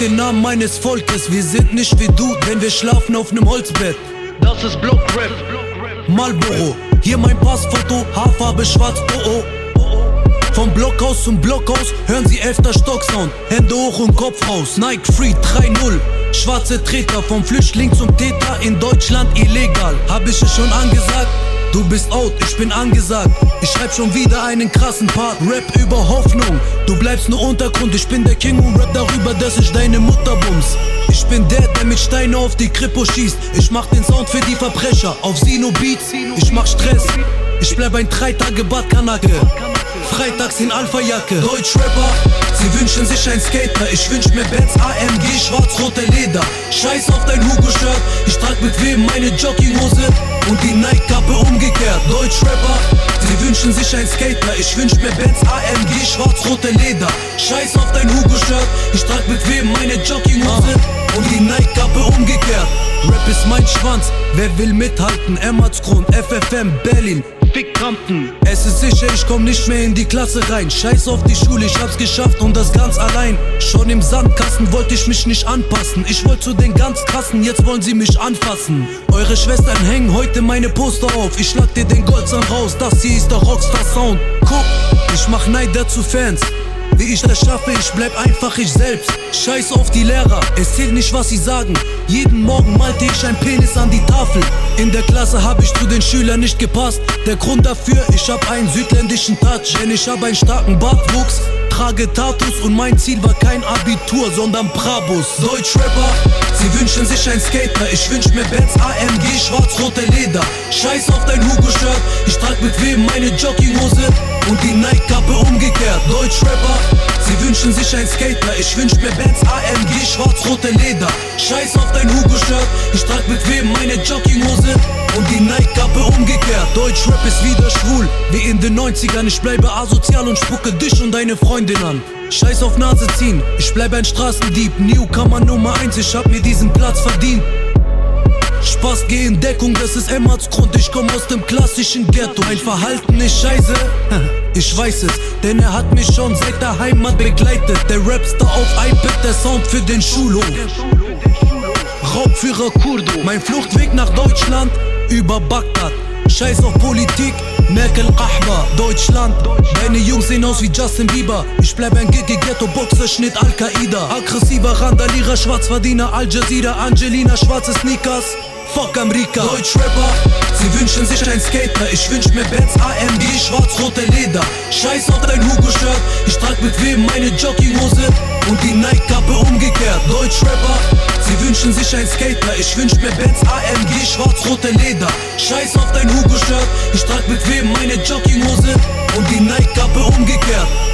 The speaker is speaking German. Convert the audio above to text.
den Namen meines Volkes. Wir sind nicht wie du, denn wir schlafen auf nem Holzbett. Das ist Blockrap. Marlboro, hier mein Passfoto, Haarfarbe schwarz, oh oh. Vom Blockhaus zum Blockhaus hören sie elfter Stocksound. Hände hoch und Kopf raus. Nike Free 3-0. Schwarze Treter vom Flüchtling zum Täter in Deutschland illegal. Hab ich es schon angesagt? Du bist out, ich bin angesagt. Ich schreib schon wieder einen krassen Part. Rap über Hoffnung. Du bleibst nur Untergrund. Ich bin der King und rap darüber, dass ich deine Mutter bums. Ich bin der, der mit Steine auf die Kripo schießt. Ich mach den Sound für die Verbrecher auf Sino Beats. Ich mach Stress. Ich bleib ein drei Tage Badkanake. Freitags in Alpha-Jacke. Deutschrapper, sie wünschen sich ein Skater. Ich wünsch mir Benz AMG, schwarz-rote Leder. Scheiß auf dein Hugo-Shirt. Ich trag mit wem meine Jogginghose und die Nike-Kappe umgekehrt. Deutschrapper, sie wünschen sich ein Skater. Ich wünsch mir Benz AMG, schwarz-rote Leder. Scheiß auf dein Hugo-Shirt. Ich trag mit wem meine Jogginghose und die Nike-Kappe umgekehrt. Rap ist mein Schwanz, wer will mithalten? Emmertsgrund, FFM, Berlin. Fick Compton. Es ist sicher, ich komm nicht mehr in die Klasse rein. Scheiß auf die Schule, ich hab's geschafft und das ganz allein. Schon im Sandkasten wollte ich mich nicht anpassen. Ich wollte zu den ganz krassen, jetzt wollen sie mich anfassen. Eure Schwestern hängen heute meine Poster auf. Ich schlag dir den Goldzahn raus, das hier ist der Rockstar Sound. Guck, ich mach Neider zu Fans. Wie ich das schaffe, ich bleib einfach ich selbst. Scheiß auf die Lehrer, es zählt nicht, was sie sagen. Jeden Morgen malte ich ein Penis an die Tafel. In der Klasse hab ich zu den Schülern nicht gepasst. Der Grund dafür, ich hab einen südländischen Touch, denn ich hab einen starken Bartwuchs. Trage Tattoos und mein Ziel war kein Abitur, sondern Brabus. Deutschrapper, sie wünschen sich ein Skater. Ich wünsch mir Benz AMG, schwarz-rote Leder. Scheiß auf dein Hugo-Shirt, ich trag mit wem meine Jogginghose und die Nike-Kappe umgekehrt. Deutschrapper, sie wünschen sich ein Skater. Ich wünsch mir Benz AMG, schwarz-rote Leder. Scheiß auf dein Hugo-Shirt, ich trag mit wem meine Jogginghose und die Nike-Kappe umgekehrt. Deutschrap ist wieder schwul, wie in den 90ern. Ich bleibe asozial und spucke dich und deine Freundin an. Scheiß auf Nase ziehen, ich bleibe ein Straßendieb. Newcomer Nummer 1, ich hab mir diesen Platz verdient. Spaß, geh in Deckung, das ist Emmertsgrund. Ich komm aus dem klassischen Ghetto. Mein Verhalten ist scheiße, ich weiß es, denn er hat mich schon seit der Heimat begleitet. Der Rapstar auf iPad, der Sound für den Schulhof. Raubführer Kurdo, mein Fluchtweg nach Deutschland über Bagdad. Scheiß auf Politik, Merkel Ahba, Deutschland. Deine Jungs sehen aus wie Justin Bieber. Ich bleib ein Gigi Ghetto Boxer, Schnitt Al-Qaida. Aggressiver Randalierer, Schwarzverdiener, Al Jazeera, Angelina, schwarze Sneakers. Fuck Amerika, Deutschrapper, sie wünschen sich ein Skater. Ich wünsch mir Benz AMG, schwarz-rote Leder. Scheiß auf dein Hugo-Shirt, ich trag mit wem meine Jogginghose und die Nike-Kappe umgekehrt. Deutschrapper, sie wünschen sich ein Skater. Ich wünsch mir Benz AMG, schwarz-rote Leder. Scheiß auf dein Hugo-Shirt, ich trag wem meine Jogginghose und die Nike-Kappe umgekehrt.